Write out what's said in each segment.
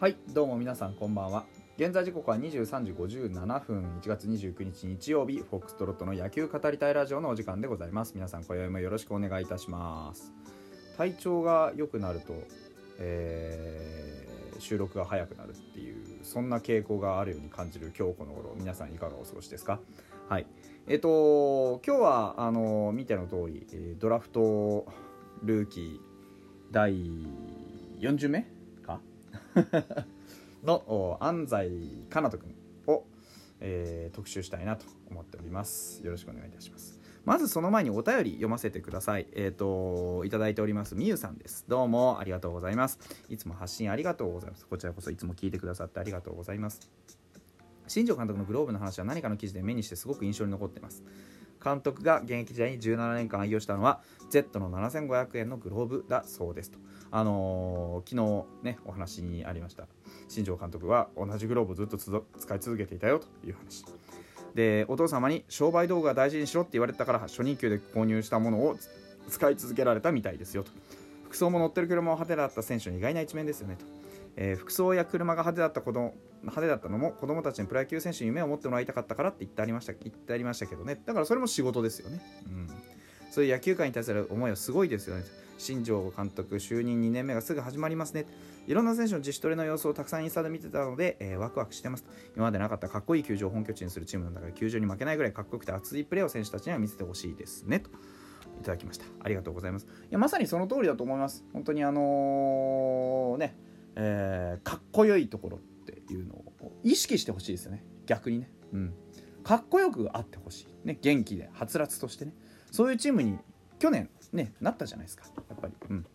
はいどうも皆さんこんばんは。現在時刻は23時57分。1月29日日曜日フォックストロットの野球語りたいラジオのお時間でございます。皆さん今宵もよろしくお願いいたします。体調が良くなると、えー収録が早くなるっていうそんな傾向があるように感じる今日この頃。皆さんいかがお過ごしですか？はい。えっ、と今日はあの見ての通り、えードラフトルーキー第40名の安西かなと君を、えー特集したいなと思っております。よろしくお願いいたします。まずその前にお便り読ませてください。えっ、といただいておりますみゆさんです。どうもありがとうございます。いつも発信ありがとうございます。こちらこそいつも聞いてくださってありがとうございます。新庄監督のグローブの話は何かの記事で目にしてすごく印象に残っています。監督が現役時代に17年間愛用したのは Z の7500円のグローブだそうですと。あのー昨日ねお話にありました。新庄監督は同じグローブをずっと使い続けていたよという話。でお父様に商売道具は大事にしろって言われたから初任給で購入したものを使い続けられたみたいですよと。服装も乗ってる車も派手だった選手の意外な一面ですよねと、えー服装や車が派手だった子供派手だったのも子供たちにプロ野球選手に夢を持ってもらいたかったからって言ってありました言ってありましたけどね。だからそれも仕事ですよね、うん、そういう野球界に対する思いはすごいですよね。新庄監督就任2年目がすぐ始まりますね。いろんな選手の自主トレの様子をたくさんインスタで見てたので、えーワクワクしてます。今までなかったかっこいい球場を本拠地にするチームなんだから球場に負けないぐらいかっこよくて熱いプレーを選手たちには見せてほしいですね。といただきました。ありがとうございます。いやまさにその通りだと思います。本当にあのね、えーかっこよいところっていうのを意識してほしいですよね。逆にね。うん。かっこよくあってほしい。ね元気ではつらつとしてね。そういうチームに去年ねなったじゃないですか。やっぱり。うん。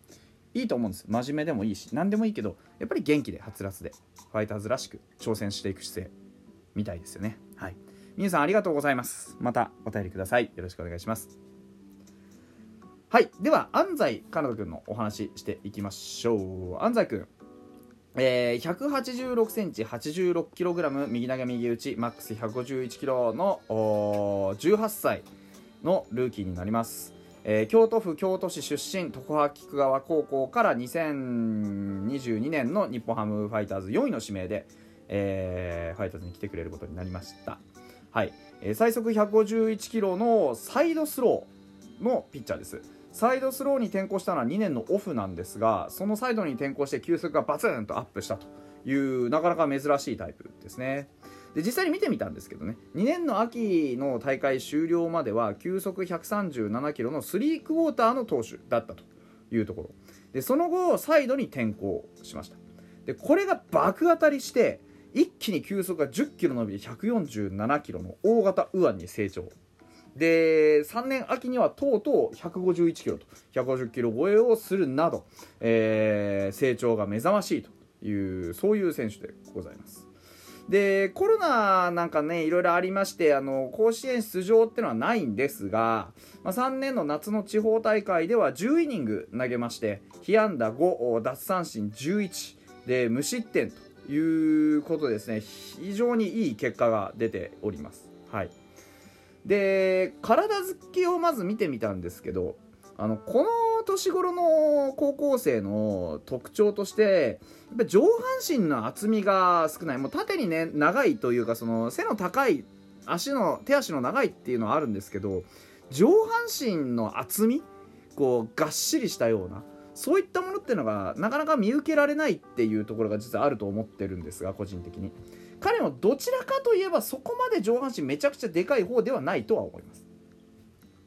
いいと思うんです真面目でもいいし何でもいいけどやっぱり元気ではつらつでファイターズらしく挑戦していく姿勢みたいですよね。はい。皆さんありがとうございます。またお便りください。よろしくお願いします。はい。では安西かなと君のお話していきましょう。安西君。えー、186センチ86キログラム右投げ右打ちマックス151キロのおー18歳のルーキーになります、えー京都府京都市出身常葉菊川高校から2022年の日本ハムファイターズ4位の指名で、えーファイターズに来てくれることになりました。はい、えー最速151キロのサイドスローのピッチャーです。サイドスローに転向したのは2年のオフなんですがそのサイドに転向して球速がバツンとアップしたというなかなか珍しいタイプですね。で実際に見てみたんですけどね。2年の秋の大会終了までは球速137キロの3クォーターの投手だったというところ。でその後サイドに転向しました。でこれが爆当たりして一気に球速が10キロ伸びて147キロの大型右腕に成長。で3年秋にはとうとう151キロと150キロ超えをするなど、えー成長が目覚ましいというそういう選手でございます。でコロナなんかねいろいろありましてあの甲子園出場っていうのはないんですが、まあ、3年の夏の地方大会では10イニング投げまして被安打5奪三振11で無失点ということですね。非常にいい結果が出ております。はい。で体つきをまず見てみたんですけどあのこの年頃の高校生の特徴としてやっぱ上半身の厚みが少ない。もう縦にね長いというかその背の高い足の手足の長いっていうのはあるんですけど上半身の厚みこうがっしりしたようなそういったものっていうのがなかなか見受けられないっていうところが実はあると思ってるんですが個人的に。彼もどちらかといえばそこまで上半身めちゃくちゃでかい方ではないとは思います。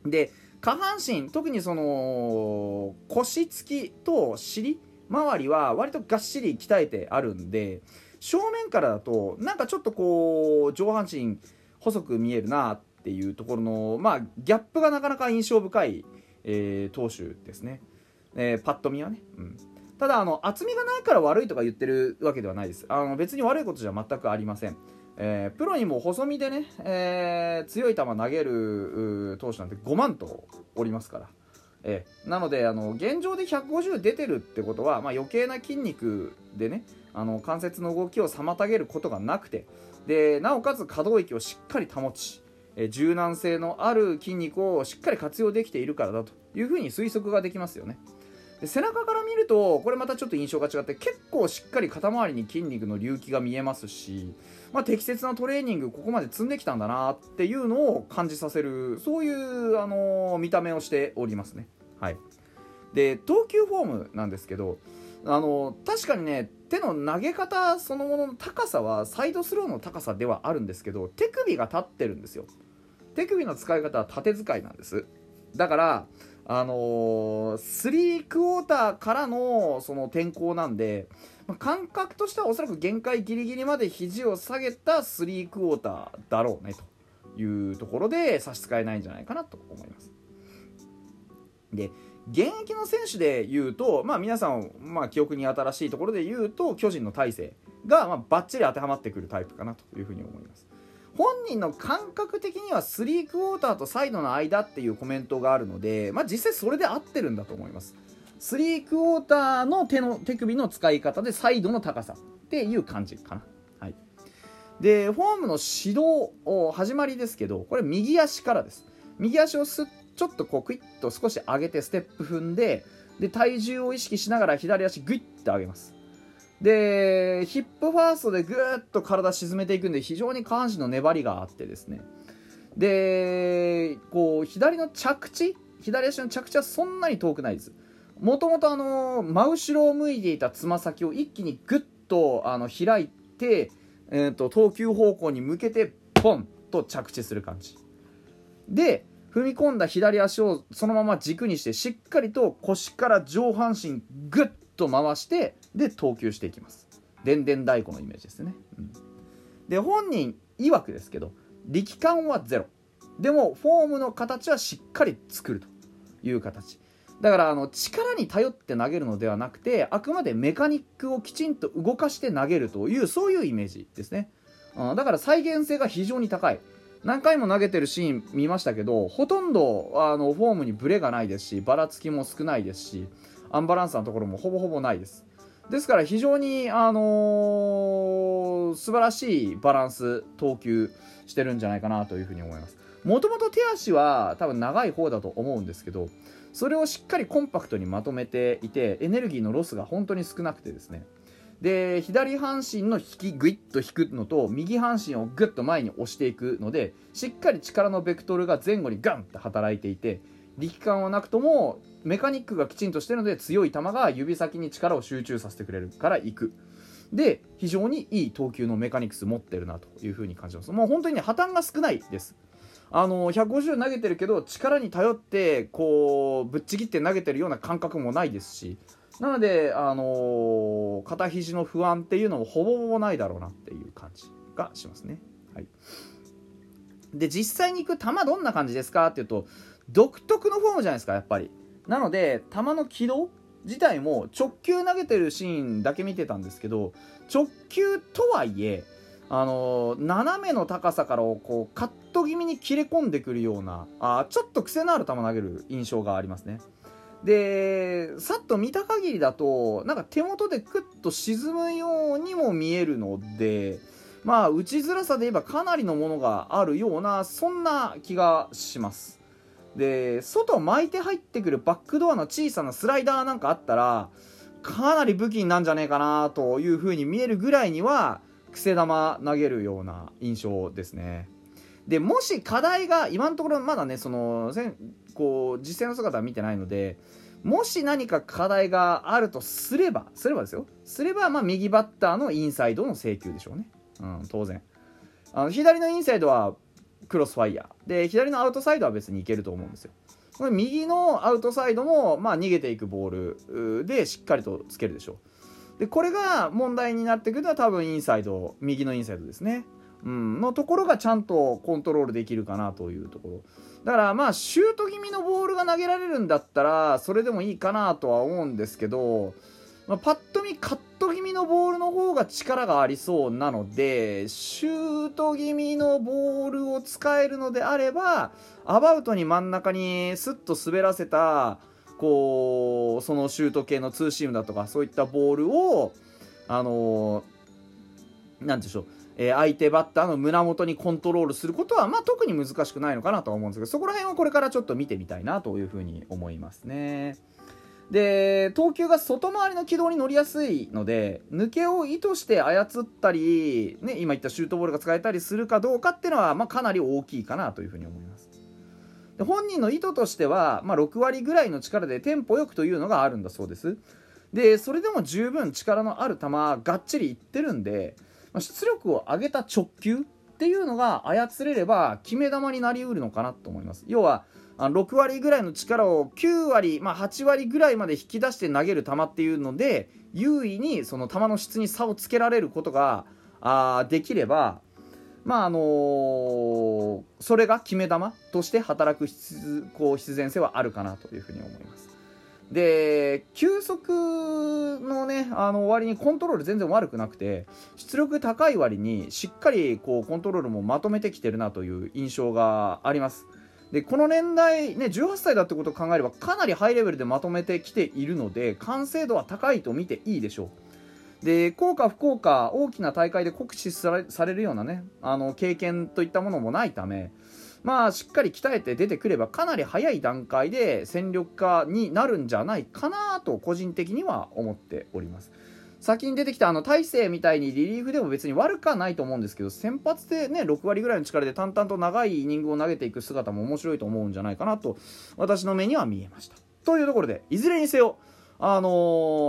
で下半身特にその腰つきと尻周りは割とがっしり鍛えてあるんで正面からだとなんかちょっとこう上半身細く見えるなっていうところのまあギャップがなかなか印象深い、えー投手ですね、えーパッと見はね、うん、ただあの厚みがないから悪いとか言ってるわけではないです。あの別に悪いことじゃ全くありません。えープロにも細身でね、えー強い球投げる投手なんて5万とおりますから、えーなのであの現状で150出てるってことは、まあ、余計な筋肉でねあの関節の動きを妨げることがなくてでなおかつ可動域をしっかり保ち、え柔軟性のある筋肉をしっかり活用できているからだというふうに推測ができますよね。で背中から見るとこれまたちょっと印象が違って結構しっかり肩周りに筋肉の隆起が見えますし、まあ、適切なトレーニングここまで積んできたんだなっていうのを感じさせるそういう、あのー、見た目をしておりますね。はい、で投球フォームなんですけどあの確かにね手の投げ方そのものの高さはサイドスローの高さではあるんですけど手首が立ってるんですよ。手首の使い方は縦使いなんです。だからあのー、3クォーターからのその転向なんで、まあ、感覚としてはおそらく限界ギリギリまで肘を下げた3クォーターだろうねというところで差し支えないんじゃないかなと思います。で現役の選手で言うと、まあ、皆さん、まあ、記憶に新しいところで言うと巨人の大勢が、まあ、バッチリ当てはまってくるタイプかなというふうに思います。本人の感覚的には3クォーターとサイドの間っていうコメントがあるので、まあ、実際それで合ってるんだと思います。3クォーターの手の手首の使い方でサイドの高さっていう感じかな、はい、でフォームの指導始まりですけどこれ右足からです。右足をすちょっとこうクイッと少し上げてステップ踏んでで体重を意識しながら左足グイッと上げます。でヒップファーストでぐーっと体沈めていくんで非常に下半身の粘りがあってですね。でこう左の着地左足の着地はそんなに遠くないです。もともとあの真後ろを向いていたつま先を一気にグッとあの開いて、えーと、投球方向に向けてポンと着地する感じ。で踏み込んだ左足をそのまま軸にしてしっかりと腰から上半身グッと回してで投球していきます。でんでん太鼓のイメージですね、うん、で本人曰くですけど力感はゼロ。でもフォームの形はしっかり作るという形。だからあの力に頼って投げるのではなくてあくまでメカニックをきちんと動かして投げるというそういうイメージですね、うん、だから再現性が非常に高い。何回も投げてるシーン見ましたけどほとんどあのフォームにブレがないですしばらつきも少ないですしアンバランスなところもほぼほぼないです。ですから非常に、あのー、素晴らしいバランス投球してるんじゃないかなというふうに思います。もともと手足は多分長い方だと思うんですけどそれをしっかりコンパクトにまとめていてエネルギーのロスが本当に少なくてですね。で左半身の引きグイッと引くのと右半身をグッと前に押していくのでしっかり力のベクトルが前後にガンって働いていて力感はなくともメカニックがきちんとしてるので強い球が指先に力を集中させてくれるからいく。で非常にいい投球のメカニクス持ってるなというふうに感じます。もう本当にね破綻が少ないです。あの150投げてるけど力に頼ってこうぶっちぎって投げてるような感覚もないですし。なので、あのー、肩肘の不安っていうのもほぼほぼないだろうなっていう感じがしますね。はい、で実際に行く球どんな感じですかっていうと独特のフォームじゃないですかやっぱり。なので球の軌道自体も直球投げてるシーンだけ見てたんですけど直球とはいえあのー、斜めの高さからこうカット気味に切れ込んでくるようなあちょっと癖のある球投げる印象がありますね。でさっと見た限りだとなんか手元でクッと沈むようにも見えるのでまあ打ちづらさで言えばかなりのものがあるようなそんな気がしますで外巻いて入ってくるバックドアの小さなスライダーなんかあったらかなり武器になんじゃねえかなという風に見えるぐらいには癖玉投げるような印象ですね。でもし課題が今のところまだねそのこう実践の姿は見てないのでもし何か課題があるとすればすればですよ。すればまあ右バッターのインサイドの請求でしょうね、うん、当然。あの左のインサイドはクロスファイヤーで左のアウトサイドは別にいけると思うんですよ。これ右のアウトサイドも、まあ、逃げていくボールでしっかりとつけるでしょう。でこれが問題になってくるのは多分インサイド右のインサイドですね。うん、のところがちゃんとコントロールできるかなというところ。だからまあシュート気味のボールが投げられるんだったらそれでもいいかなとは思うんですけど、まあ、パッカット気味のボールの方が力がありそうなのでシュート気味のボールを使えるのであればアバウトに真ん中にスッと滑らせたこうそのシュート系のツーシームだとかそういったボールをあの何でしょうえー、相手バッターの胸元にコントロールすることは、まあ、特に難しくないのかなとは思うんですけどそこら辺はこれからちょっと見てみたいなというふうに思いますね。で投球が外回りの軌道に乗りやすいので抜けを意図して操ったり、ね、今言ったシュートボールが使えたりするかどうかっていうのは、まあ、かなり大きいかなというふうに思います。で本人の意図としては、まあ、6割ぐらいの力でテンポよくというのがあるんだそうです。でそれでも十分力のある球がっちりいってるんで、まあ、出力を上げた直球っていうのが操れれば決め球になりうるのかなと思います。要は6割ぐらいの力を9割、まあ、8割ぐらいまで引き出して投げる球っていうので優位にその球の質に差をつけられることがあできれば、まああのー、それが決め球として働く必こう必然性はあるかなというふうに思います。で球速のねあの割にコントロール全然悪くなくて出力高い割にしっかりこうコントロールもまとめてきてるなという印象があります。でこの年代、ね、18歳だってことを考えればかなりハイレベルでまとめてきているので完成度は高いと見ていいでしょう。で効果不効果大きな大会で酷使されるようなねあの経験といったものもないためまあしっかり鍛えて出てくればかなり早い段階で戦力化になるんじゃないかなと個人的には思っております。先に出てきたあの大勢みたいにリリーフでも別に悪くはないと思うんですけど先発でね6割ぐらいの力で淡々と長いイニングを投げていく姿も面白いと思うんじゃないかなと私の目には見えました。というところでいずれにせよあの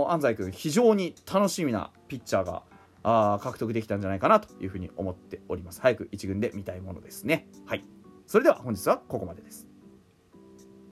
ー、安西君非常に楽しみなピッチャーがあ獲得できたんじゃないかなというふうに思っております。早く1軍で見たいものですね。はい。それでは本日はここまでです。